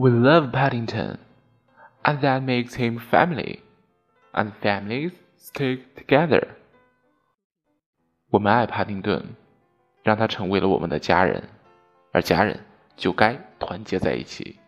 We love Paddington, and that makes him family, and families stick together. 我们爱帕丁顿，让他成为了我们的家人，而家人就该团结在一起。